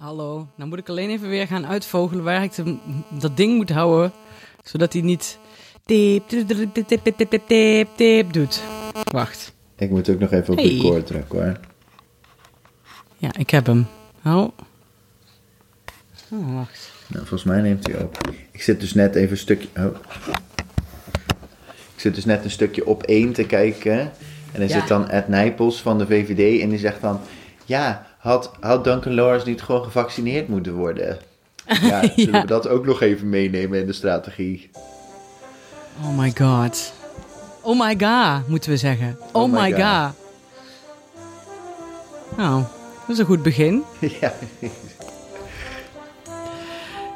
Hallo, dan moet ik alleen even weer gaan uitvogelen waar ik dat ding moet houden. Zodat hij niet tip, tip, tip, tip, tip, tip, tip doet. Wacht. Ik moet ook nog even op de record drukken hoor. Ja, ik heb hem. Hou. oh. wacht. Nou, volgens mij neemt hij op. Ik zit dus net even een stukje... Oh. Ik zit dus net een stukje op één te kijken. En er zit dan Ed Nijpels van de VVD en die zegt dan... Ja, had, had Duncan Lawrence niet gewoon gevaccineerd moeten worden? Ja, zullen Ja. we dat ook nog even meenemen in de strategie? Oh my god. Oh my god, moeten we zeggen. Oh, Oh my my god. god. Nou, dat is een goed begin. ja.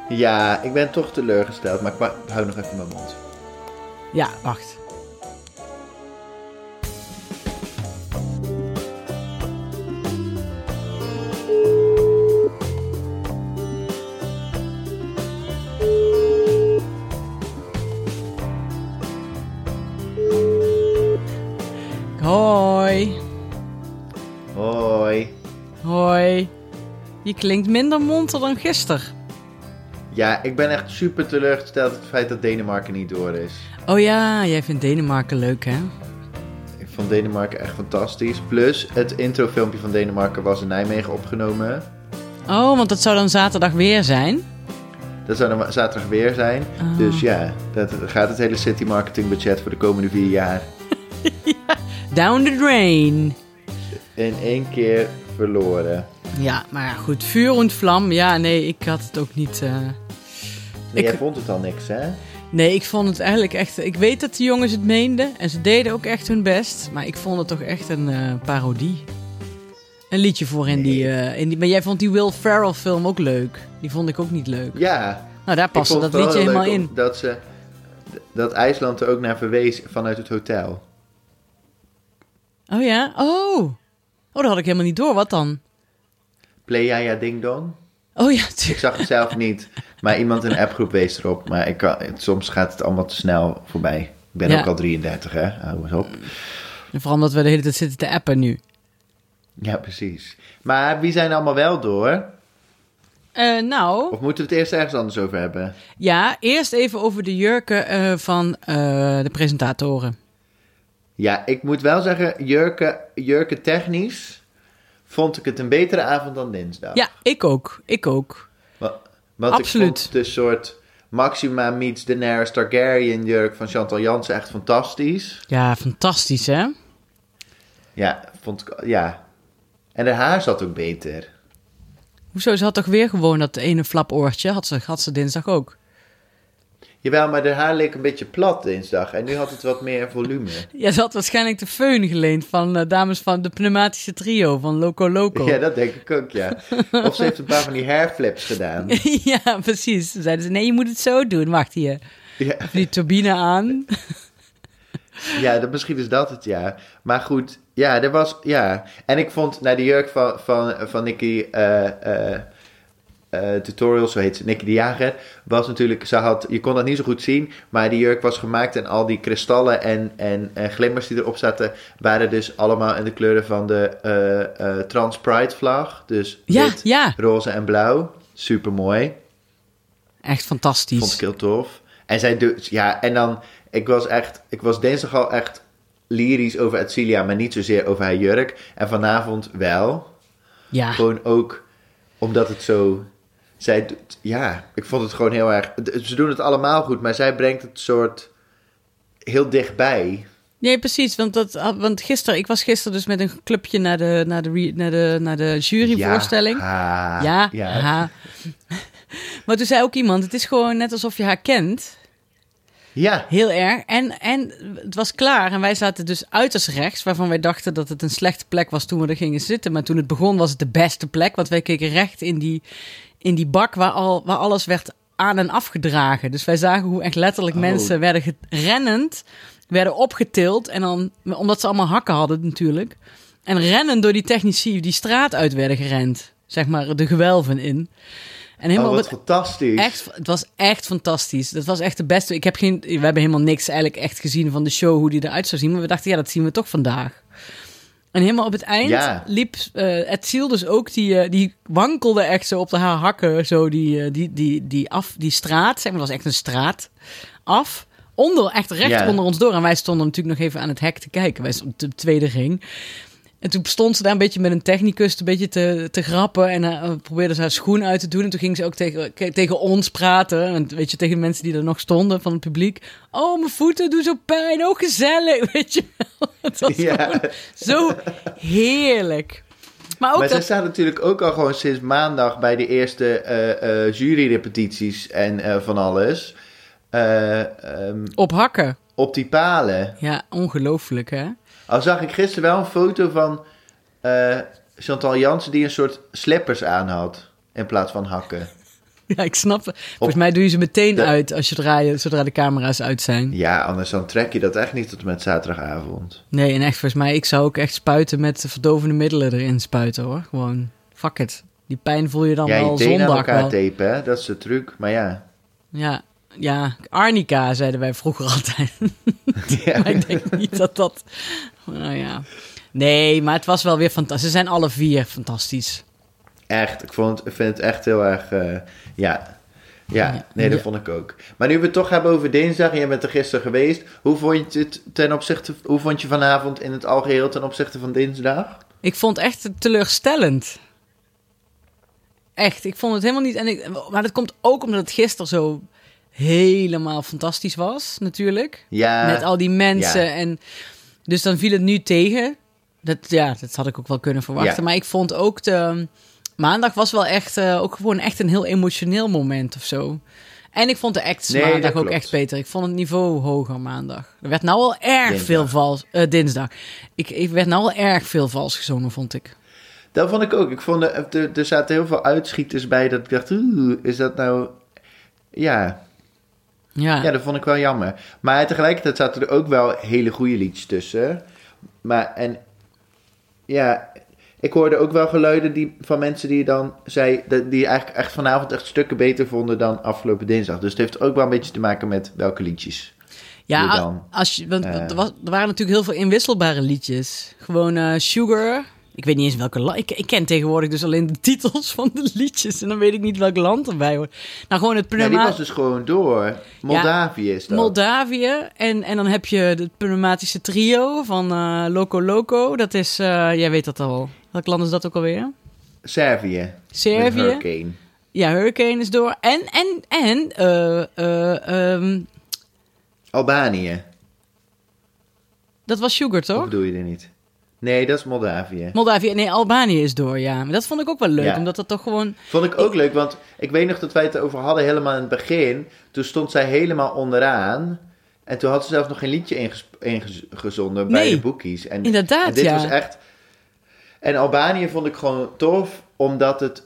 ja, ik ben toch teleurgesteld. Maar ik hou nog even mijn mond. Ja, wacht. Je klinkt minder monter dan gisteren. Ja, ik ben echt super teleurgesteld het feit dat Denemarken niet door is. Oh ja, jij vindt Denemarken leuk, hè? Ik vond Denemarken echt fantastisch. Plus, het introfilmpje van Denemarken was in Nijmegen opgenomen. Oh, want dat zou dan zaterdag weer zijn. Dat zou dan zaterdag weer zijn. Oh. Dus ja, dat gaat het hele city marketing budget voor de komende vier jaar Down the drain. in één keer verloren. Ja, maar goed. Vuur en vlam. Ja, nee, ik had het ook niet. eh, Nee, Ik- jij vond het al niks, hè? Nee, ik vond het eigenlijk echt. Ik weet dat de jongens het meenden en ze deden ook echt hun best. Maar ik vond het toch echt een eh, parodie. Een liedje voor in, die, eh, in die. Maar jij vond die Will Ferrell film ook leuk. Die vond ik ook niet leuk. Ja. Nou, daar paste vond dat liedje helemaal in. Dat, ze, dat IJsland er ook naar verwees vanuit het hotel. Oh ja? Oh. Oh, dat had ik helemaal niet door. Wat dan? Play ja ja ding dong. Oh ja, Ik zag het zelf niet, maar iemand in de appgroep wees erop. Maar ik kan, soms gaat het allemaal te snel voorbij. Ik ben Ja. ook al 33, hè? Hou eens op. En Vooral omdat we de hele tijd zitten te appen nu. Ja, precies. Maar wie zijn allemaal wel door? Eh, nou, Of moeten we het eerst ergens anders over hebben? ja, eerst even over de jurken eh, van eh, de presentatoren. Ja, ik moet wel zeggen, jurken, jurken technisch vond ik het een betere avond dan dinsdag. Ja, ik ook. Ik ook. Wa- Want Absoluut. ik vond de soort Maxima meets Daenerys Targaryen jurk van Chantal Jansen echt fantastisch. Ja, fantastisch hè? Ja, vond ik, ja. En haar haar zat ook beter. Hoezo? Ze had toch weer gewoon dat ene flapoortje? Had ze, had ze dinsdag ook. Jawel, maar de haar leek een beetje plat dinsdag. En nu had het wat meer volume. Ja, ze had waarschijnlijk de föhn geleend van eh, dames van de pneumatische trio van Loco Loco. Ja, dat denk ik ook, ja. Of ze heeft een paar van die hairflips gedaan. ja, precies. Toen zeiden ze, nee, je moet het zo doen. Wacht hier. Ja, die turbine aan. ja dat, misschien is dat het, ja. Maar goed, ja, er was, ja. En ik vond, naar de jurk van, van, van Nicky eh, eh, Tutorial, zo heet ze, Nicky de Jager, was natuurlijk, ze had, je kon dat niet zo goed zien, maar die jurk was gemaakt en al die kristallen en, en, en glimmers die erop zaten, waren dus allemaal in de kleuren van de eh, eh, Trans Pride vlag. Dus Ja, wit, ja. roze en blauw. Super mooi. Echt fantastisch. Vond ik heel tof. En zij dus, ja, en dan, ik was echt, ik was dinsdag al echt lyrisch over Edcilia, maar niet zozeer over haar jurk. En vanavond wel. Ja. Gewoon ook omdat het zo, zij doet, ja, ik vond het gewoon heel erg, ze doen het allemaal goed, maar zij brengt het soort heel dichtbij. Nee, precies. Want, dat, want gisteren, ik was gisteren dus met een clubje naar de, naar de, naar de, naar de juryvoorstelling. Ja, Ja. Maar toen zei ook iemand, het is gewoon net alsof je haar kent. Ja, Heel erg. En, en het was klaar. En wij zaten dus uiterst rechts, waarvan wij dachten dat het een slechte plek was toen we er gingen zitten. Maar toen het begon was het de beste plek, want wij keken recht in die, in die bak waar, al, waar alles werd aan en afgedragen. Dus wij zagen hoe echt letterlijk Oh. mensen werden rennend, werden opgetild. En dan, omdat ze allemaal hakken hadden natuurlijk. En rennen door die technici die straat uit werden gerend. Zeg maar de gewelven in. En helemaal oh, wat het fantastisch. Echt, het was echt fantastisch. Dat was echt de beste. Ik heb geen, we hebben helemaal niks eigenlijk echt gezien van de show, hoe die eruit zou zien. Maar we dachten, ja, dat zien we toch vandaag. En helemaal op het eind Ja. liep eh het ziel dus ook, die, eh, die wankelde echt zo op de haar hakken, zo die, eh, die, die, die, af, die straat, zeg maar, dat was echt een straat, af. Onder, echt recht Ja. onder ons door. En wij stonden natuurlijk nog even aan het hek te kijken. Wij stonden op de tweede ring. En toen stond ze daar een beetje met een technicus een beetje te, te grappen. En eh, probeerde ze haar schoen uit te doen. En toen ging ze ook tegen, tegen ons praten. En weet je, tegen de mensen die er nog stonden van het publiek. Oh, mijn voeten doen zo pijn. Oh, gezellig. Weet je wel. Het was Ja. gewoon zo heerlijk. Maar ook Maar zij dat... staat natuurlijk ook al gewoon sinds maandag bij de eerste eh, eh, juryrepetities en van alles. eh, ehm, Op hakken. op die palen. Ja, ongelooflijk hè. Al zag ik gisteren wel een foto van eh, Chantal Jansen die een soort slippers aan had. In plaats van hakken. Ja, ik snap het. Volgens mij doe je ze meteen de- uit als je draaien, zodra de camera's uit zijn. Ja, anders dan trek je dat echt niet tot en met zaterdagavond. Nee, en echt volgens mij, ik zou ook echt spuiten met verdovende middelen erin spuiten hoor. Gewoon, fuck it. Die pijn voel je dan ja, je wel tenen aan zondag elkaar wel. tapen, hè? dat is de truc. Maar ja. Ja, ja, arnica zeiden wij vroeger altijd. ja. maar ik denk niet dat dat... Nou ja. Nee, maar het was wel weer fantastisch. Ze zijn alle vier fantastisch. Echt, ik, vond, ik vind het echt heel erg. eh, ja. Ja, Ja. nee, dat Ja. vond ik ook. Maar nu we het toch hebben over dinsdag en jij bent er gisteren geweest. Hoe vond je het ten opzichte, hoe vond je vanavond in het algeheel ten opzichte van dinsdag? Ik vond het echt teleurstellend. Echt, ik vond het helemaal niet... En ik, maar dat komt ook omdat het gisteren zo helemaal fantastisch was, natuurlijk. Ja, Met al die mensen. ja. En dus dan viel het nu tegen. Dat, ja, dat had ik ook wel kunnen verwachten. Ja. Maar ik vond ook de... Maandag was wel echt, eh, ook gewoon echt een heel emotioneel moment of zo. En ik vond de acts Nee, maandag ook echt beter. Ik vond het niveau hoger maandag. Er werd nou al erg Dinsdag. veel vals... eh, dinsdag. Ik, ik werd nou al erg veel vals gezongen, vond ik. dat vond ik ook. Ik vond er, er, er zaten heel veel uitschieters bij dat ik dacht, oeh, is dat nou... Ja, Ja, ja, dat vond ik wel jammer. Maar tegelijkertijd zaten er ook wel hele goede liedjes tussen. Maar, en ja, ik hoorde ook wel geluiden die, van mensen die dan zei, die eigenlijk echt vanavond echt stukken beter vonden dan afgelopen dinsdag. Dus het heeft ook wel een beetje te maken met welke liedjes. ja dan, als je, want eh, er, was, er waren natuurlijk heel veel inwisselbare liedjes. Gewoon eh, Sugar. Ik weet niet eens welke land. Ik, ik ken tegenwoordig dus alleen de titels van de liedjes. En dan weet ik niet welk land erbij hoort. Nou, gewoon het Nee, die pneuma- was dus gewoon door. Moldavië is dat. Moldavië. En, en dan heb je het pneumatische trio van eh, Loco Loco. Dat is, eh, jij weet dat al. Welk land is dat ook alweer? Servië. Servië. Hurricane. Ja, Hurricane is door. En, en, en, ehm, Albanië. dat was Sugar, Of toch? bedoel je er niet? Nee, dat is Moldavië. Moldavië, nee, Albanië is door, ja. Maar dat vond ik ook wel leuk, Ja. omdat dat toch gewoon... Vond ik ook leuk, want ik weet nog dat wij het erover hadden helemaal in het begin. Toen stond zij helemaal onderaan. En toen had ze zelfs nog geen liedje inges- ingezonden bij de boekies. En, inderdaad, en dit ja. was echt... En Albanië vond ik gewoon tof, omdat het...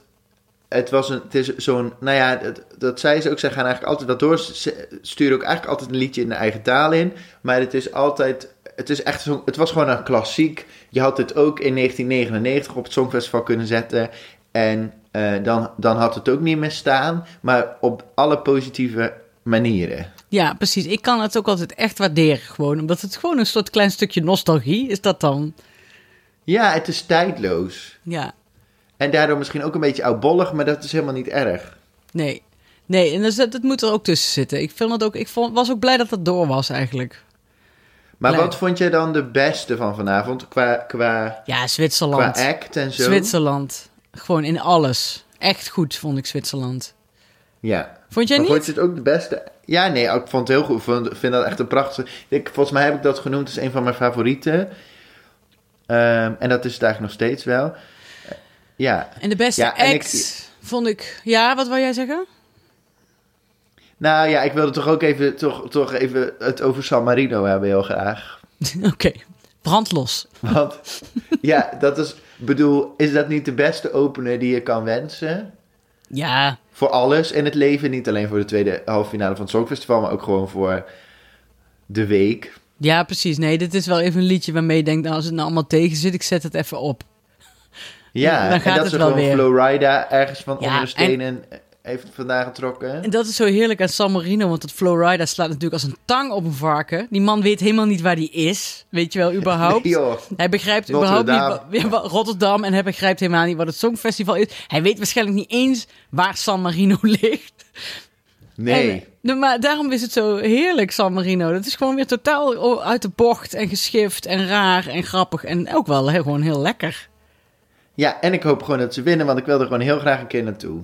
Het was een, het is zo'n, nou ja, dat, dat zei ze ook, zij gaan eigenlijk altijd dat door. Ze sturen ook eigenlijk altijd een liedje in de eigen taal in. Maar het is altijd, het is echt zo, het was gewoon een klassiek. Je had het ook in 1999 op het Songfestival kunnen zetten. En eh, dan, dan had het ook niet meer staan, maar op alle positieve manieren. Ja, precies. Ik kan het ook altijd echt waarderen gewoon. Omdat het gewoon een soort klein stukje nostalgie is dat dan. Ja, het is tijdloos. Ja, En daardoor misschien ook een beetje oudbollig, maar dat is helemaal niet erg. nee. Nee, en dus dat, dat moet er ook tussen zitten. Ik, vind het ook, ik vond, was ook blij dat het door was eigenlijk. Maar wat vond jij dan de beste van vanavond qua, qua, Ja, qua Zwitserland. act en zo? Zwitserland. Gewoon in alles. Echt goed vond ik Zwitserland. Ja. Vond jij Maar niet? vond je het ook de beste? Ja, nee, ik vond het heel goed. Ik vond- vind dat echt een prachtige... Ik, volgens mij heb ik dat genoemd. Het is een van mijn favorieten. Ehm, en dat is het eigenlijk nog steeds wel. Ja. En de beste Ja, en ik- act vond ik... Ja, wat wil jij zeggen? Nou ja, ik wilde toch ook even, toch, toch even het over San Marino hebben heel graag. Oké, brandlos. Want ja, dat is... bedoel, is dat niet de beste opener die je kan wensen? Ja, Voor alles in het leven. Niet alleen voor de tweede halve finale van het Songfestival, maar ook gewoon voor de week. ja, precies. Nee, dit is wel even een liedje waarmee je denkt... Nou, als het nou allemaal tegen zit, ik zet het even op. Ja, Dan gaat en dat het ze wel gewoon weer. Flowrida ergens van Ja, onder de steen en, heeft vandaan getrokken. En dat is zo heerlijk aan San Marino, want dat Florida slaat natuurlijk als een tang op een varken. Die man weet helemaal niet waar die is, weet je wel, überhaupt. Nee. Hij begrijpt überhaupt niet Rotterdam en hij begrijpt helemaal niet wat het Songfestival is. Hij weet waarschijnlijk niet eens waar San Marino ligt. Nee. En, nou, maar daarom is het zo heerlijk, San Marino. Dat is gewoon weer totaal uit de bocht en geschift en raar en grappig. En ook wel heel, gewoon heel lekker. Ja, en ik hoop gewoon dat ze winnen, want ik wil er gewoon heel graag een keer naartoe.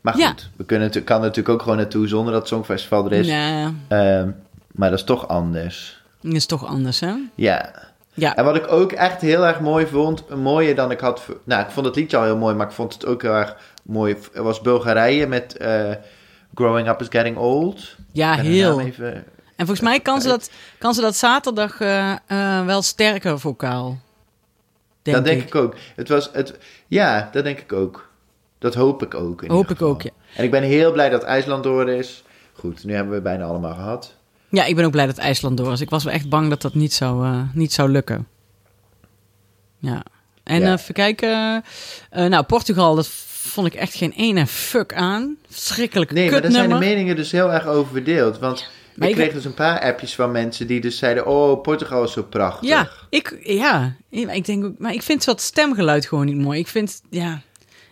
Maar goed, Ja. we kunnen, kan er natuurlijk ook gewoon naartoe zonder dat het Songfestival er is. Ja, Ehm, maar dat is toch anders. dat is toch anders, hè? Ja. Ja, En wat ik ook echt heel erg mooi vond, mooier dan ik had... Nou, ik vond het liedje al heel mooi, maar ik vond het ook heel erg mooi. was Bulgarije met eh, Growing Up is Getting Old. ja heel. even- En volgens mij kan ze dat, kan ze dat zaterdag eh, eh, wel sterker vocaal. Denk dat denk ik. ik ook. Het was, het, ja, dat denk ik ook. Dat hoop ik ook. in Hoop ik ook, ja. En ik ben heel blij dat IJsland door is. Goed, nu hebben we bijna allemaal gehad. Ja, ik ben ook blij dat IJsland door is. Ik was wel echt bang dat dat niet zou, eh, niet zou lukken. Ja. En Ja. eh, even kijken. Eh, nou, Portugal, dat vond ik echt geen ene fuck aan. Verschrikkelijk Nee, maar daar zijn de meningen dus heel erg over verdeeld. Want Maar ik ik- kreeg dus een paar appjes van mensen die dus zeiden... Oh, Portugal is zo prachtig. Ja, ik, ja, ik denk ook, maar ik vind dat stemgeluid gewoon niet mooi. Ik vind, ja,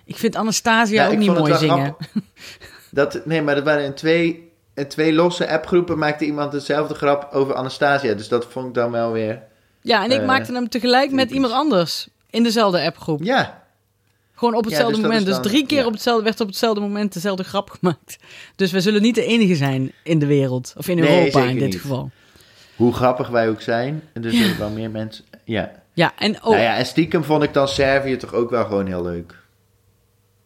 ik vind Anastasia Ja, ook niet mooi zingen. Dat, nee, maar dat waren in twee, in twee losse appgroepen maakte iemand dezelfde grap over Anastasia. Dus dat vond ik dan wel weer... Ja, en ik Eh, maakte hem tegelijk met iemand anders in dezelfde appgroep. Ja, Gewoon op Ja, hetzelfde dus moment. Dus drie keer ja. op hetzelfde, werd op hetzelfde moment dezelfde grap gemaakt. Dus we zullen niet de enige zijn in de wereld. Of in Nee, Europa in dit niet. geval. hoe grappig wij ook zijn. En er zullen wel meer mensen... Ja. Ja, en oh, Nou ja, en stiekem vond ik dan Servië toch ook wel gewoon heel leuk.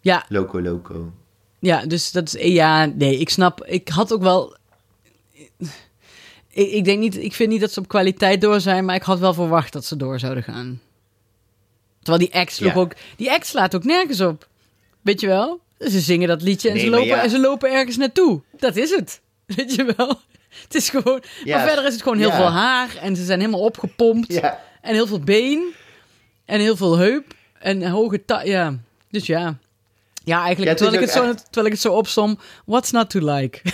Ja, Loco Loco. ja, dus dat is, ja, nee, ik snap, ik had ook wel, ik, ik denk niet, ik vind niet dat ze op kwaliteit door zijn, maar ik had wel verwacht dat ze door zouden gaan. Terwijl die ex Ja. ook, die ex slaat ook nergens op. Weet je wel? Ze zingen dat liedje en, Nee, ze, lopen, ja. en ze lopen ergens naartoe. Dat is het. Weet je wel? Het is gewoon, Ja, maar verder is het gewoon heel veel haar en ze zijn helemaal opgepompt. En heel veel been. En heel veel heup. En hoge ta Ja. Dus ja. Ja, eigenlijk, terwijl, ik het zo, terwijl ik het zo opsom. What's not to like?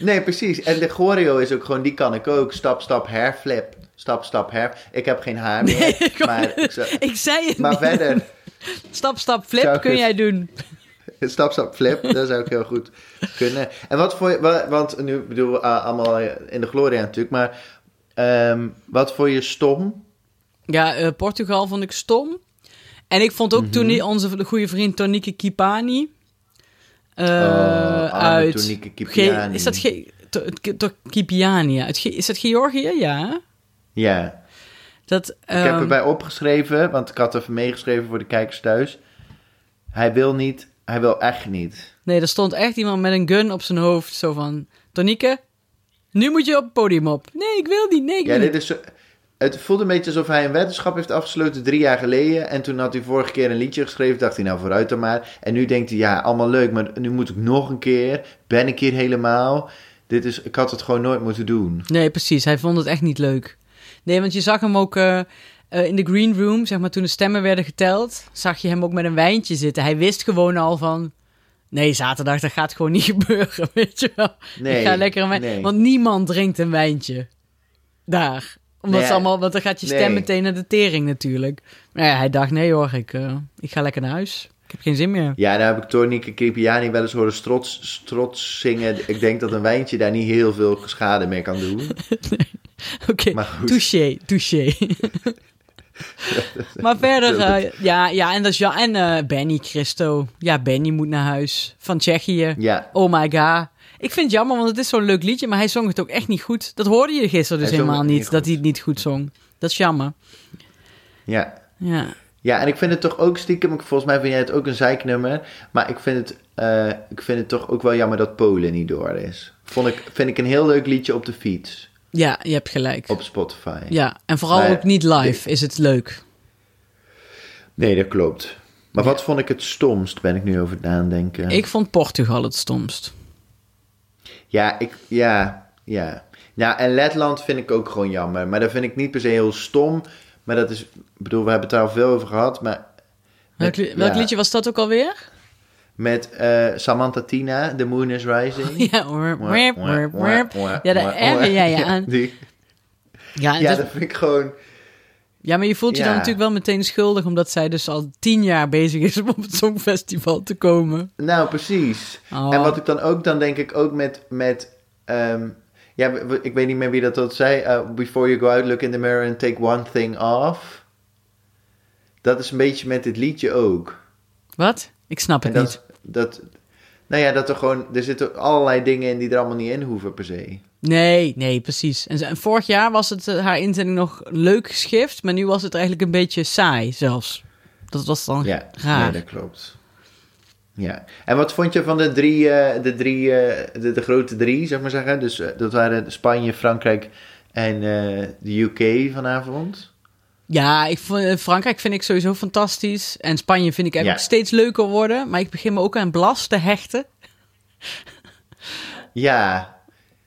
Nee, precies. En de choreo is ook gewoon, die kan ik ook. Stap, stap, hairflip. Stap, stap, hair. Ik heb geen haar meer. Nee, ik- maar ik zei het maar niet. verder, Stap, stap, flip kun het- jij doen. stap, stap, flip. Dat zou ik heel goed kunnen. En wat voor je, wa- want nu bedoel we uh, allemaal in de gloria natuurlijk, maar ehm, wat voor je stom? Ja, eh, Portugal vond ik stom. En ik vond ook toen die, onze de goede vriend Tonieke Kipani... arme uit... Tonieke Ge- Kipiani. is dat Ge- to- Kipiani? Uit Ge- is dat Georgië? Ja. Ja, Dat, ik heb ehm, erbij opgeschreven, want ik had even meegeschreven voor de kijkers thuis. Hij wil niet, hij wil echt niet. Nee, er stond echt iemand met een gun op zijn hoofd. Zo van, Tonieke, nu moet je op het podium op. Nee, ik wil niet. Nee, ik Ja, wil dit niet. is zo, het voelt een beetje alsof hij een weddenschap heeft afgesloten drie jaar geleden. En toen had hij vorige keer een liedje geschreven. Dacht hij, nou vooruit dan maar. En nu denkt hij, ja, allemaal leuk. Maar nu moet ik nog een keer. Ben ik hier helemaal? Dit is, ik had het gewoon nooit moeten doen. Nee, precies. Hij vond het echt niet leuk. Nee, want je zag hem ook eh, eh, in de green room, zeg maar, toen de stemmen werden geteld, zag je hem ook met een wijntje zitten. Hij wist gewoon al van, nee, zaterdag, dat gaat gewoon niet gebeuren, weet je wel. Nee, ik ga lekker een wijn- nee. Want niemand drinkt een wijntje daar. Omdat Nee, ze allemaal, want dan gaat je stem nee. meteen naar de tering natuurlijk. Maar ja, hij dacht, nee hoor, ik, eh, ik ga lekker naar huis. Ik heb geen zin meer. Ja, daar heb ik Tornike Kipiani wel eens horen strots, strots zingen. Ik denk dat een wijntje daar niet heel veel schade mee kan doen. Oké, Maar goed. touché, touché. maar verder, eh, ja, ja, en, dat is, ja, en eh, Benny Christo. Ja, Benny moet naar huis. Van Tsjechië. Ja, Oh my god. Ik vind het jammer, want het is zo'n leuk liedje, maar hij zong het ook echt niet goed. Dat hoorde je gisteren dus helemaal niet, niet dat hij het niet goed zong. Dat is jammer. ja. Ja. Ja, en ik vind het toch ook stiekem, volgens mij vind jij het ook een zeiknummer, maar ik vind het, eh, ik vind het toch ook wel jammer dat Polen niet door is. Vond ik, vind ik een heel leuk liedje op de fiets, ja, je hebt gelijk. op Spotify. Ja, en vooral Maar- ook niet live is het leuk. Nee, dat klopt. Maar wat vond ik het stomst, ben ik nu over het nadenken. Ik vond Portugal het stomst. Ja, ik, ja, ja. Ja, en Letland vind ik ook gewoon jammer, maar dat vind ik niet per se heel stom, maar dat is, ik bedoel, we hebben het daar al veel over gehad, maar... Welk, li- welk ja. liedje was dat ook alweer? Met eh, Samantha Tina, The Moon is Rising. Ja, hoor. Ja, daar jij je aan. Die- Ja, ja, dat vind ik gewoon... ja, maar je voelt je dan natuurlijk wel meteen schuldig... omdat zij dus al tien jaar bezig is om op het Songfestival te komen. Nou, precies. Oh. En wat ik dan ook, dan denk ik ook met... met ehm, ja, ik weet niet meer wie dat dat zei. eh, before you go out, look in the mirror and take one thing off. Dat is een beetje met dit liedje ook. Wat? Ik snap het dat, niet. dat, nou ja, dat er gewoon, er zitten allerlei dingen in die er allemaal niet in hoeven per se. Nee, nee, precies. En, vorig jaar was het eh, haar inzending nog leuk geschift... maar nu was het eigenlijk een beetje saai zelfs. Dat was dan Ja, raar. nee, dat klopt. Ja, en wat vond je van de drie, eh, de, drie eh, de, de grote drie, zeg maar zeggen? Dus dat waren Spanje, Frankrijk en de UK vanavond. Ja, ik vond, Frankrijk vind ik sowieso fantastisch. En Spanje vind ik eigenlijk Ja. steeds leuker worden. Maar ik begin me ook aan Blas te hechten. Ja,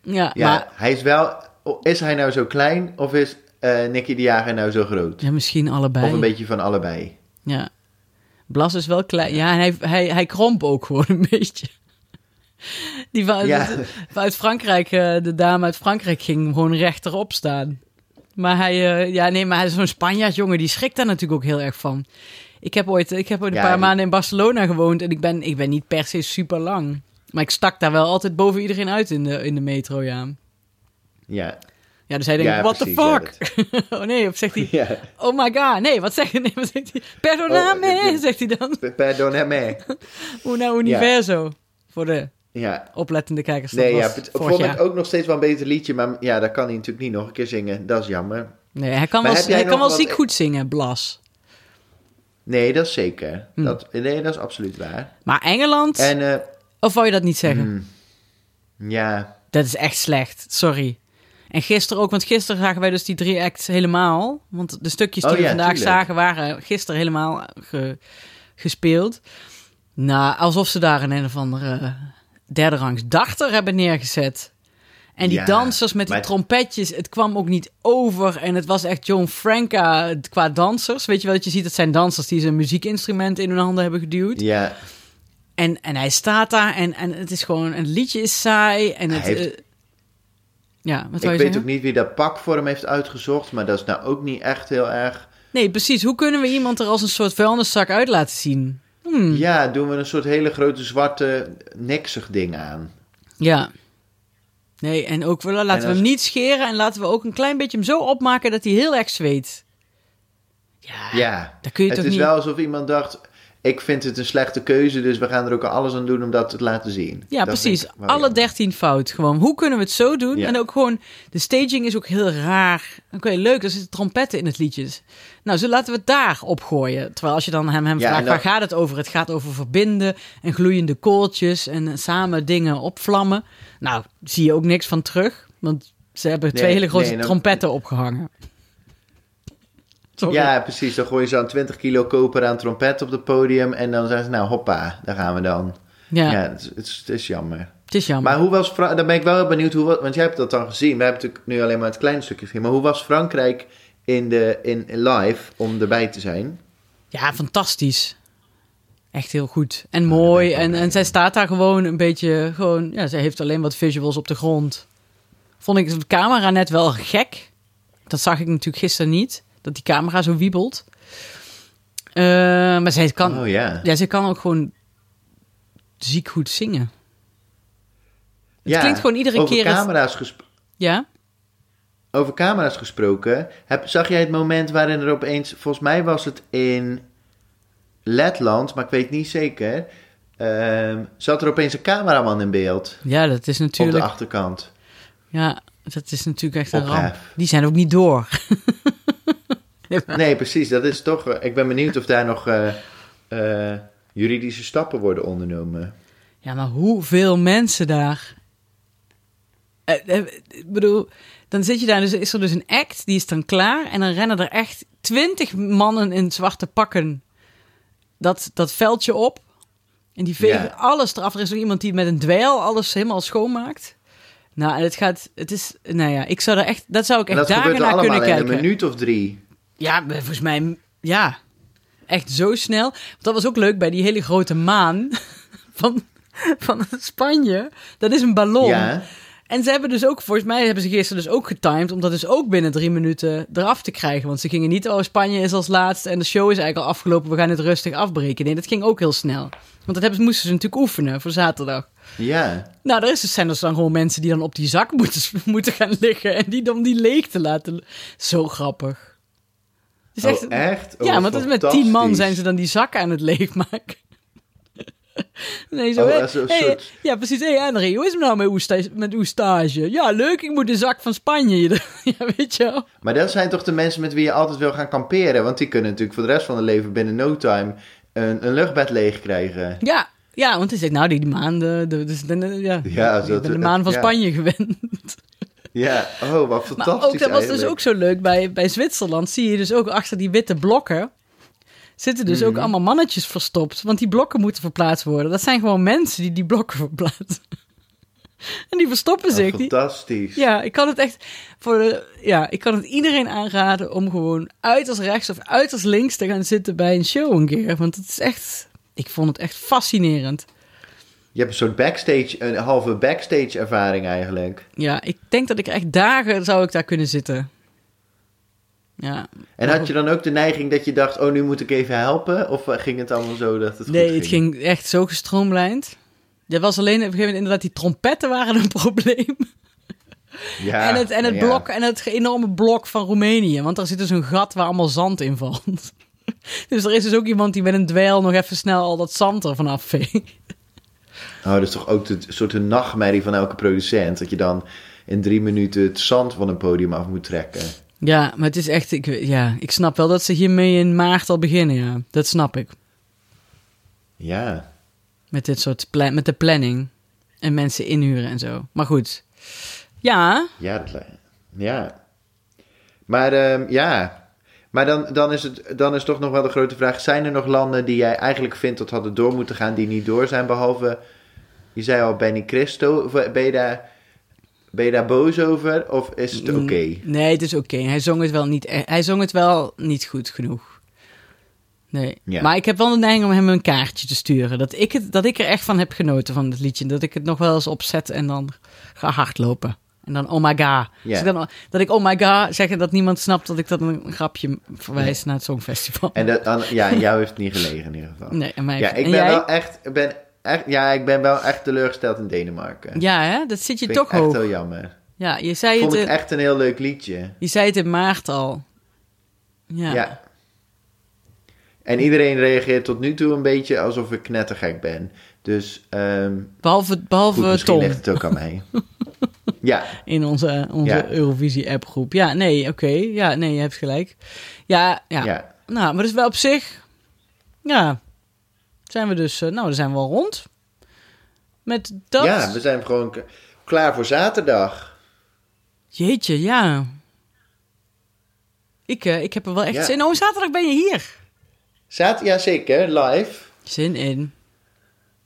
Ja, ja maar hij is wel, is hij nou zo klein of is eh Nicky de Jager nou zo groot? ja, misschien allebei. Of een beetje van allebei? Ja. Blas is wel klein. Ja, en hij, hij, hij kromp ook gewoon een beetje. Die van, Ja. uit Frankrijk, eh, de dame uit Frankrijk ging gewoon rechterop staan. Maar hij, eh, ja, nee, maar hij is zo'n Spanjaard jongen, die schrikt daar natuurlijk ook heel erg van. Ik heb ooit, ik heb ooit een Ja, paar maanden in Barcelona gewoond en ik ben, ik ben niet per se super lang. Maar ik stak daar wel altijd boven iedereen uit in de, in de metro, ja. Ja. Ja, dus hij denkt, Ja, what the ja, fuck? oh nee, of zegt hij, Ja, oh my god. Nee, wat zegt hij? Nee, wat zegt hij? Perdoname, Oh, zegt hij dan. perdoname. Una Universo. Voor de Ja, oplettende kijkers. Nee, ja, het vond jaar. ik ook nog steeds wel een beter liedje, maar ja, dat kan hij natuurlijk niet nog een keer zingen. Dat is jammer. Nee, hij kan Maar wel, hij kan wel wat- ziek goed zingen, Blas. Nee, dat is zeker. Hm. Dat, nee, dat is absoluut waar. Maar Engeland, En eh, of wou je dat niet zeggen? mm, ja, Dat is echt slecht, sorry. En gisteren ook, want gisteren zagen wij dus die drie acts helemaal. Want de stukjes die Oh we vandaag tuurlijk. zagen waren gisteren helemaal ge- gespeeld. Nou, alsof ze daar een, een of andere eh, derde rangs dachter hebben neergezet. En die Ja, dansers met die maar- trompetjes, het kwam ook niet over. En het was echt John Franca qua dansers. Weet je wel, dat je ziet, dat zijn dansers die zijn muziekinstrument in hun handen hebben geduwd. ja. En, en hij staat daar en, en het is gewoon, een liedje is saai. En het, heeft- eh, ja, wat Ik weet zeggen? ook niet wie dat pak voor hem heeft uitgezocht, maar dat is nou ook niet echt heel erg. Nee, precies. Hoe kunnen we iemand er als een soort vuilniszak uit laten zien? Hmm, Ja, doen we een soort hele grote zwarte niksig ding aan. ja. Nee, en ook laten En we hem niet scheren en laten we ook een klein beetje hem zo opmaken dat hij heel erg zweet. Ja, Ja, dat kun je het toch is niet... wel alsof iemand dacht, ik vind het een slechte keuze, dus we gaan er ook alles aan doen om dat te laten zien. Ja, Dat precies. ik Alle dertien fout gewoon. Hoe kunnen we het zo doen? Ja. En ook gewoon, de staging is ook heel raar. Oké, leuk, er zitten trompetten in het liedje. Nou, zo laten we het daar opgooien. Terwijl als je dan hem, hem Ja, vraagt, waar gaat het over? Het gaat over verbinden en gloeiende kooltjes en eh, samen dingen opvlammen. Nou, zie je ook niks van terug. Want ze hebben twee hele grote nee, dan- trompetten opgehangen. Sorry. Ja, precies. Dan gooi je zo'n 20 kilo koper aan trompet op het podium en dan zeggen ze, nou hoppa, daar gaan we dan. Ja, Ja, het, is- het, is, het is jammer. het is jammer. Maar hoe was Frankrijk, dan ben ik wel heel benieuwd, hoe, wa- want jij hebt dat dan gezien. We hebben natuurlijk nu alleen maar het kleine stukje gezien. Maar hoe was Frankrijk in, de, in, in live om erbij te zijn? Ja, fantastisch. Echt heel goed. En mooi. En, en zij staat daar gewoon een beetje... Gewoon, ja, zij heeft alleen wat visuals op de grond. Vond ik de camera net wel gek. Dat zag ik natuurlijk gisteren niet. Dat die camera zo wiebelt. Eh, maar zij kan, Oh ja. ja, zij kan ook gewoon ziek goed zingen. Het ja, klinkt gewoon iedere over keer... het- Camera's gesp- ja? over camera's gesproken. Heb, zag jij het moment waarin er opeens, volgens mij was het in Letland, maar ik weet niet zeker. ehm, zat er opeens een cameraman in beeld ja, dat is op natuurlijk... de achterkant. Ja, dat is natuurlijk echt een Ophef. ramp. Die zijn ook niet door. Nee, precies. Dat is toch. eh, ik ben benieuwd of daar nog eh, eh, juridische stappen worden ondernomen. Ja, maar hoeveel mensen daar? Ik bedoel, dan zit je daar, dus is er dus een act, die is dan klaar. En dan rennen er echt twintig mannen in zwarte pakken dat, dat veldje op. En die vegen Ja. alles eraf. Er is nog iemand die met een dweil alles helemaal schoonmaakt. Nou, en het gaat, het is, nou ja, ik zou er echt, dat zou ik echt dat dagen gebeurt naar kunnen allemaal in kijken. een minuut of drie. Ja, volgens mij, ja. Echt zo snel. Want dat was ook leuk bij die hele grote maan. van, van Spanje. Dat is een ballon. Ja. En ze hebben dus ook, volgens mij hebben ze gisteren dus ook getimed... om dat dus ook binnen drie minuten eraf te krijgen. Want ze gingen niet, oh, Spanje is als laatste... en de show is eigenlijk al afgelopen, we gaan het rustig afbreken. Nee, dat ging ook heel snel. Want dat hebben, ze- moesten ze natuurlijk oefenen voor zaterdag. Ja. Nou, er is, zijn dus dan gewoon mensen die dan op die zak moeten, moeten gaan liggen... en die dan die leeg te laten... Zo grappig. Oh, echt- echt? Oh, ja, wat want dat is met tien man zijn ze dan die zakken aan het leegmaken. Nee, zo, Oh, hè? Hey, Ja, precies. Hé, hey, Henry, hoe is het nou met uw, sta- met uw stage? Ja, leuk, ik moet de zak van Spanje. ja, weet je wel. Maar dat zijn toch de mensen met wie je altijd wil gaan kamperen? Want die kunnen natuurlijk voor de rest van hun leven binnen no time een, een luchtbed leeg krijgen. Ja, ja, want hij zegt, nou, die, die maanden, de, dus, de- ja, Ja, ben de maan van ja. Spanje gewend. Ja, oh, wat Maar fantastisch ook, dat was dus ook zo leuk, bij, bij Zwitserland zie je dus ook achter die witte blokken... zitten dus Mhm. ook allemaal mannetjes verstopt. Want die blokken moeten verplaatst worden. Dat zijn gewoon mensen die die blokken verplaatsen. en die verstoppen Oh, zich. Die, fantastisch. Ja, ik kan het echt voor de, ja, ik kan het iedereen aanraden om gewoon uiterst rechts of uiterst links te gaan zitten bij een show een keer. Want het is echt, ik vond het echt fascinerend. Je hebt een soort backstage, een halve backstage ervaring eigenlijk. Ja, ik denk dat ik echt dagen zou ik daar kunnen zitten. Ja. En had je dan ook de neiging dat je dacht, oh, nu moet ik even helpen? Of ging het allemaal zo dat het Nee, goed het ging echt zo gestroomlijnd. Er was alleen op een gegeven moment inderdaad die trompetten waren een probleem. Ja, en het, en het ja. blok en het enorme blok van Roemenië. Want daar zit dus een gat waar allemaal zand in valt. Dus er is dus ook iemand die met een dweil nog even snel al dat zand er vanaf veegt. Oh, dat is toch ook de soort een nachtmerrie van elke producent. Dat je dan in drie minuten het zand van een podium af moet trekken. Ja, maar het is echt... Ik, ja, ik snap wel dat ze hiermee in maart al beginnen, ja. Dat snap ik. Ja. Met dit soort... pla- met de planning. En mensen inhuren en zo. Maar goed. Ja, Ja, dat, ja. Maar ehm, ja. Maar dan, dan, is het, dan is toch nog wel de grote vraag: zijn er nog landen die jij eigenlijk vindt dat hadden door moeten gaan, die niet door zijn? Behalve, je zei al Benny Christo. Eh, Ben je daar, ben je daar boos over? Of is het oké? Nee, het is oké. Hij zong het wel niet... e- Hij zong het wel niet goed genoeg. Nee. Ja. Maar ik heb wel de neiging om hem een kaartje te sturen. Dat ik, het, dat ik er echt van heb genoten van het liedje. Dat ik het nog wel eens opzet en dan ga hardlopen. En dan oh my god. Dus ik dan, dat ik oh my god zeg en dat niemand snapt dat ik dat een grapje verwijs naar het Songfestival. En dat, aan, ja, jou heeft het niet gelegen in ieder geval. nee, en mij, Ja, ik en ben jij? wel echt, ben echt, ja, ik ben wel echt teleurgesteld in Denemarken. Ja, hè? dat zit je Vind toch ik echt hoog. heel jammer. Ja, je zei, Vond het, ik in- echt een heel leuk liedje. je zei het in maart al. Ja. Ja. En iedereen reageert tot nu toe een beetje alsof ik knettergek ben. Dus ehm Behalve, goed, behalve misschien Tom ligt het ook aan mij. ja, in onze, onze Ja. Eurovisie-appgroep. Ja, nee, oké. Ja, nee, je hebt gelijk. Ja, ja, ja. Nou, maar dus wel op zich... Ja, zijn we dus... eh, nou, dan zijn we al rond. Met dat... Ja, we zijn gewoon klaar voor zaterdag. Jeetje, ja. Ik, eh, ik heb er wel echt Ja. zin in. Oh, zaterdag ben je hier. Zat, ja zeker, live. Zin in.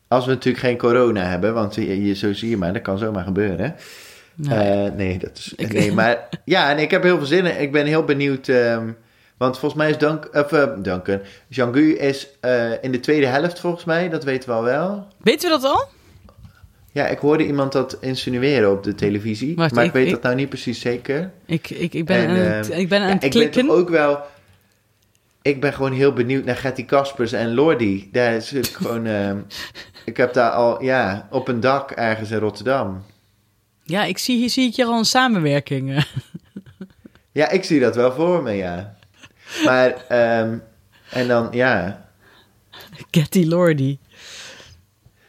Als we natuurlijk geen corona hebben, want je, je- zo zie je maar, dat kan zomaar gebeuren. Nee. Eh, nee, dat is. Ik- Nee, maar ja, en ik heb heel veel zin in. Ik ben heel benieuwd. ehm, want volgens mij is Dank, of, eh, Duncan. Jean-Gu is eh, in de tweede helft volgens mij, dat weten we al wel. Weten we dat al? Ja, ik hoorde iemand dat insinueren op de televisie. Wacht, maar ik, ik- weet ik- dat nou niet precies zeker. Ik, ik, ik ben En, aan het, ehm, ik ben aan Ja, het ik ben klikken. ook wel. Ik ben gewoon heel benieuwd naar Getty Kaspers en Lordi. Daar is gewoon. ehm, ik heb daar al, ja, op een dak ergens in Rotterdam. Ja, ik zie, hier zie ik hier al een samenwerking. Ja, ik zie dat wel voor me, ja. Maar, ehm, en dan, ja. Getty Lordy.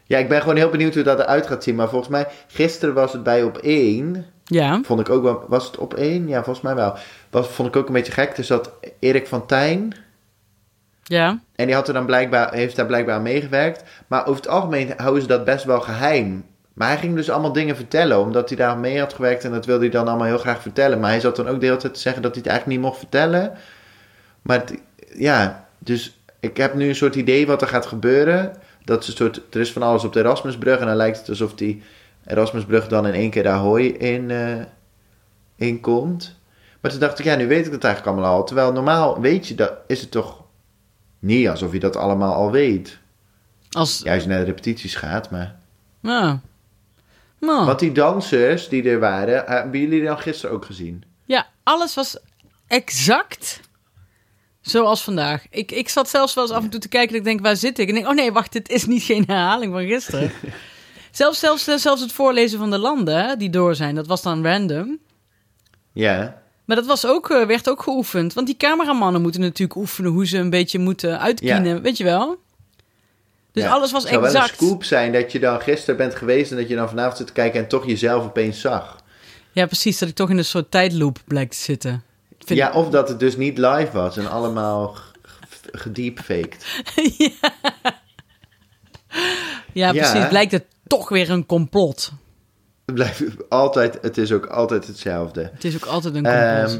Ja, ik ben gewoon heel benieuwd hoe dat eruit gaat zien. Maar volgens mij, gisteren was het bij op één. Ja, Vond ik ook wel, was het op één? Ja, volgens mij wel. Was, vond ik ook een beetje gek. Dus dat Erik van Tijn, ja. en die had er dan blijkbaar, heeft daar blijkbaar aan meegewerkt. Maar over het algemeen houden ze dat best wel geheim. Maar hij ging dus allemaal dingen vertellen, omdat hij daar mee had gewerkt. En dat wilde hij dan allemaal heel graag vertellen. Maar hij zat dan ook de hele tijd te zeggen dat hij het eigenlijk niet mocht vertellen. Maar het- ja, dus ik heb nu een soort idee wat er gaat gebeuren. Dat is een soort, er is van alles op de Erasmusbrug. En dan lijkt het alsof die Erasmusbrug dan in één keer daar hooi in, eh, in komt. Maar toen dacht ik, ja, nu weet ik het eigenlijk allemaal al. Terwijl normaal weet je dat, is het toch niet alsof je dat allemaal al weet. Als, Juist naar de repetities gaat, maar... ja. Nou, Want die dansers die er waren, hebben jullie die dan gisteren ook gezien? ja, alles was exact zoals vandaag. Ik, ik zat zelfs wel eens af en toe te kijken en ik denk, waar zit ik? En ik denk, oh nee, wacht, dit is niet geen herhaling van gisteren. zelfs, zelfs, zelfs het voorlezen van de landen die door zijn, dat was dan random. Ja. Maar dat was ook, eh, werd ook geoefend. Want die cameramannen moeten natuurlijk oefenen hoe ze een beetje moeten uitkienen. Ja. Weet je wel? Dus Ja. alles was Het zou wel een exact. scoop zijn dat je dan gisteren bent geweest en dat je dan vanavond zit te kijken en toch jezelf opeens zag. Ja, precies. Dat ik toch in een soort tijdloop blijkt te zitten. Vind- Ja, of dat het dus niet live was en allemaal g- g- gedeepfaked. Ja, Ja. precies. Blijkt het toch weer een complot. Het blijft altijd, het is ook altijd hetzelfde. Het is ook altijd een complot. Ehm,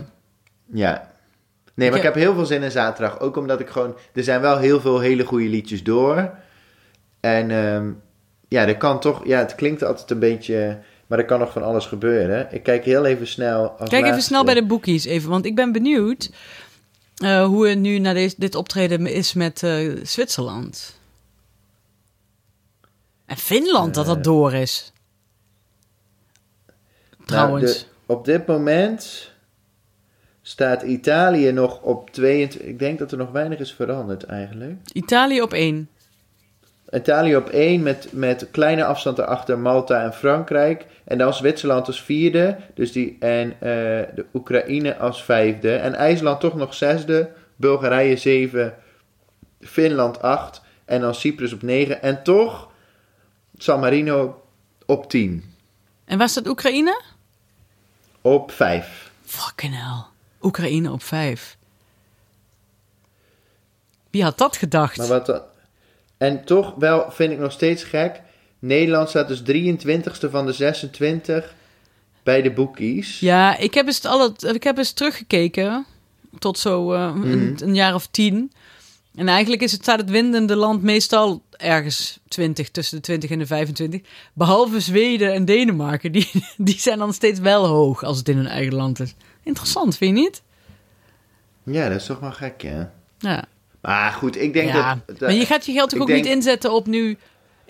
ja. Nee, maar ik heb heel veel zin in zaterdag. Ook omdat ik gewoon... Er zijn wel heel veel hele goede liedjes door. En ehm, ja, er kan toch... Ja, het klinkt altijd een beetje... Maar er kan nog van alles gebeuren. Ik kijk heel even snel. Als Kijk even snel bij de boekies even, want ik ben benieuwd eh, hoe het nu naar deze, dit optreden is met eh, Zwitserland. En Finland, dat dat Eh, door is. Nou, Trouwens. de- op dit moment staat Italië nog op 22... Ik denk dat er nog weinig is veranderd eigenlijk. Italië op één. Italië op 1 met, met kleine afstand erachter Malta en Frankrijk. En dan Zwitserland als vierde. Dus die, en eh, de Oekraïne als vijfde. En IJsland toch nog zesde. Bulgarije zeven. Finland acht. En dan Cyprus op negen. En toch San Marino op 10. En waar staat Oekraïne? Op 5. Fucking hell. Oekraïne op vijf. Wie had dat gedacht? Maar wat dan? En toch wel vind ik nog steeds gek. Nederland staat dus 23ste van de 26 bij de bookies. Ja, ik heb eens, alle, ik heb eens teruggekeken tot zo eh, een, Mhm. een jaar of tien. En eigenlijk is het, staat het windende land meestal ergens 20, tussen de 20 en de 25. Behalve Zweden en Denemarken, die, die zijn dan steeds wel hoog als het in hun eigen land is. Interessant, vind je niet? Ja, dat is toch wel gek, ja. Ja. Maar goed, ik denk ja. dat... maar je gaat je geld toch ook denk- niet inzetten op nu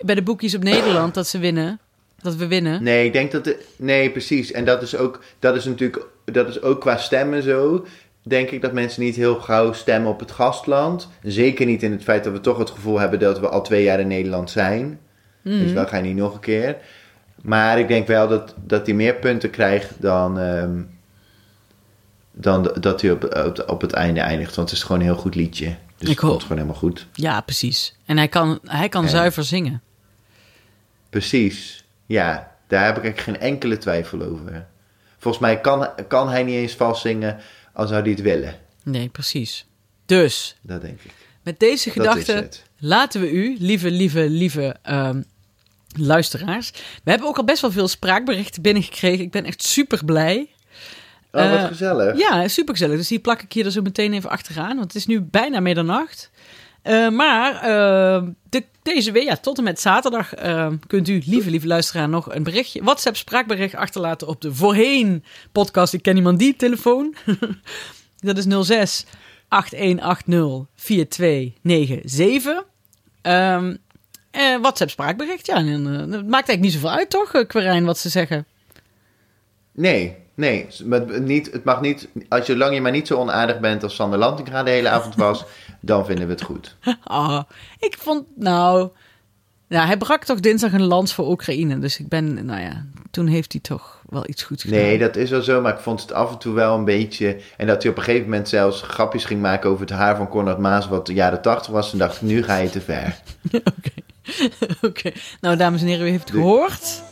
bij de boekjes op Nederland dat ze winnen? Dat we winnen? Nee, ik denk dat... De, nee, precies. En dat is ook... Dat is natuurlijk... Dat is ook qua stemmen zo. Denk ik dat mensen niet heel gauw stemmen op het gastland. Zeker niet in het feit dat we toch het gevoel hebben dat we al twee jaar in Nederland zijn. Mhm. Dus dan ga je niet nog een keer. Maar ik denk wel dat, dat hij meer punten krijgt dan... ehm, dan dat hij op, op, op het einde eindigt. Want het is gewoon een heel goed liedje. Dus Ik het komt gewoon helemaal goed. Ja, precies. En hij kan, hij kan zuiver zingen. Precies. Ja, daar heb ik eigenlijk geen enkele twijfel over. Volgens mij kan, kan hij niet eens vals zingen als zou hij het willen. Nee, precies. Dus, Dat denk ik. met deze gedachte laten we u, lieve, lieve, lieve ehm, luisteraars. We hebben ook al best wel veel spraakberichten binnengekregen. Ik ben echt super blij. Oh, wat Eh, gezellig. Ja, super gezellig. Dus die plak ik hier er zo meteen even achteraan. Want het is nu bijna middernacht. Eh, maar eh, de, deze week, ja, tot en met zaterdag, kunt u, lieve, lieve luisteraar, nog een berichtje, WhatsApp spraakbericht achterlaten op de voorheen podcast Ik Ken Iemand Die telefoon. Dat is 06 8180 4297. Ehm eh, WhatsApp spraakbericht, ja. En, het maakt eigenlijk niet zoveel uit, toch, Quirijn, wat ze zeggen? Nee, nee. Maar het niet, het mag niet, als je lang je maar niet zo onaardig bent als Sander Lantinga de hele avond was, dan vinden we het goed. Ah, ik vond, nou... Ja, hij brak toch dinsdag een lans voor Oekraïne. Dus ik ben, nou ja, toen heeft hij toch wel iets goed gedaan. Nee, dat is wel zo, maar ik vond het af en toe wel een beetje... En dat hij op een gegeven moment zelfs grapjes ging maken over het haar van Conrad Maas... wat de jaren tachtig was. En dacht ik, nu ga je te ver. Oké. Oké. Nou, dames en heren, u heeft het gehoord.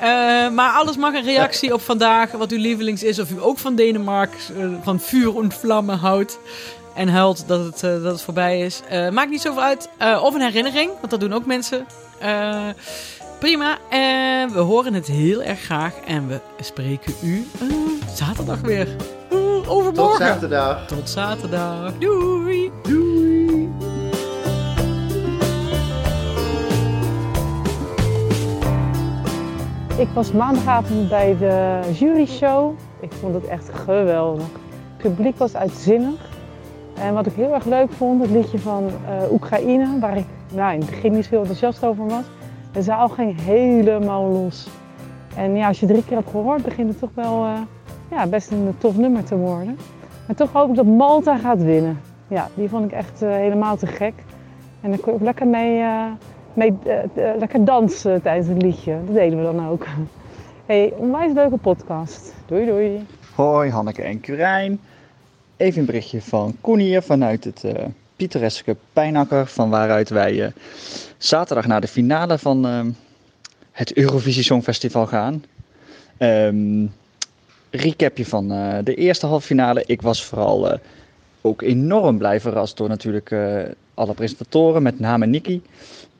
Eh, maar alles mag een reactie op vandaag, wat uw lievelings is. Of u ook van Denemarken, eh, van vuur en vlammen houdt. En huilt dat het, eh, dat het voorbij is. Maakt niet zoveel uit. Of een herinnering, want dat doen ook mensen. Prima. En we horen het heel erg graag. En we spreken u zaterdag weer. Eh, Tot overmorgen. zaterdag. Tot zaterdag. Doei. Doei. Ik was maandagavond bij de juryshow. Ik vond het echt geweldig. Het publiek was uitzinnig. En wat ik heel erg leuk vond, het liedje van eh, Oekraïne, waar ik nou, in het begin niet zo enthousiast over was. De zaal ging helemaal los. En ja, als je drie keer hebt gehoord, begint het toch wel uh, ja, best een tof nummer te worden. Maar toch hoop ik dat Malta gaat winnen. Ja, die vond ik echt uh, helemaal te gek. En dan kon ook lekker mee, mee lekker dansen tijdens het liedje. Dat deden we dan ook. Hey, onwijs leuke podcast. Doei doei. Hoi Hanneke en Curijn. Even een berichtje van Koen hier vanuit het uh, pittoreske Pijnakker. Van waaruit wij zaterdag naar de finale van het Eurovisie Songfestival gaan. Um, recapje van de eerste halve finale. Ik was vooral ook enorm blij verrast door natuurlijk alle presentatoren, met name Nicky.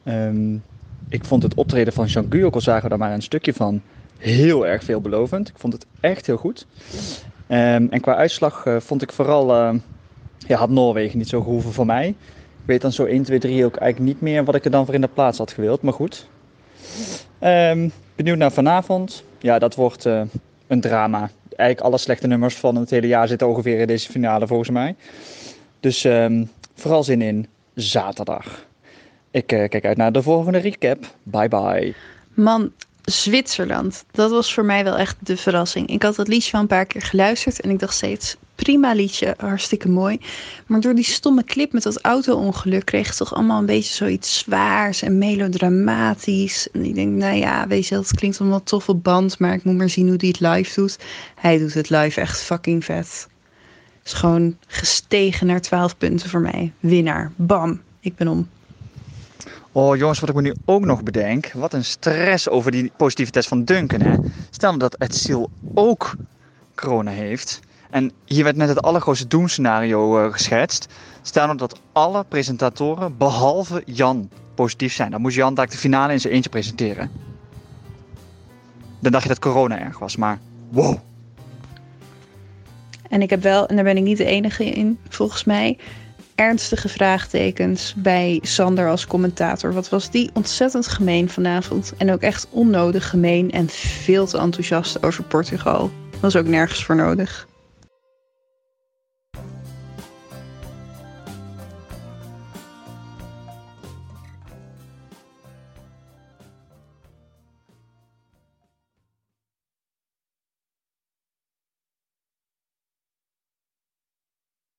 Um, ik vond het optreden van al zagen we daar maar een stukje van, heel erg veelbelovend. Ik vond het echt heel goed. Um, en qua uitslag uh, vond ik vooral, uh, ja, had Noorwegen niet zo gehoeven voor mij. Ik weet dan zo 1, 2, 3 ook eigenlijk niet meer wat ik er dan voor in de plaats had gewild, maar goed. Um, benieuwd naar vanavond. Ja, dat wordt uh, een drama. Eigenlijk alle slechte nummers van het hele jaar zitten ongeveer in deze finale volgens mij. Dus vooral zin in zaterdag. Ik kijk uit naar de volgende recap. Bye bye. Man, Zwitserland, dat was voor mij wel echt de verrassing. Ik had dat liedje wel een paar keer geluisterd en ik dacht steeds, prima liedje, hartstikke mooi. Maar door die stomme clip met dat auto-ongeluk kreeg het toch allemaal een beetje zoiets zwaars en melodramatisch. En ik denk, nou ja, weet je, dat klinkt allemaal tof band, maar ik moet maar zien hoe hij het live doet. Hij doet het live echt fucking vet. Is gewoon gestegen naar 12 punten voor mij. Winnaar. Bam. Ik ben om. Oh jongens, wat ik me nu ook nog bedenk. Wat een stress over die positiviteit van Duncan. Hè? Stel nou dat Etziel ook corona heeft. En hier werd net het allergrootste doemscenario uh, geschetst. Stel nou dat alle presentatoren, behalve Jan, positief zijn. Dan moest Jan daar de finale in zijn eentje presenteren. Dan dacht je dat corona erg was, maar wow. En ik heb wel, en daar ben ik niet de enige in, volgens mij ernstige vraagtekens bij Sander als commentator. Wat was die ontzettend gemeen vanavond. En ook echt onnodig gemeen en veel te enthousiast over Portugal. Was ook nergens voor nodig.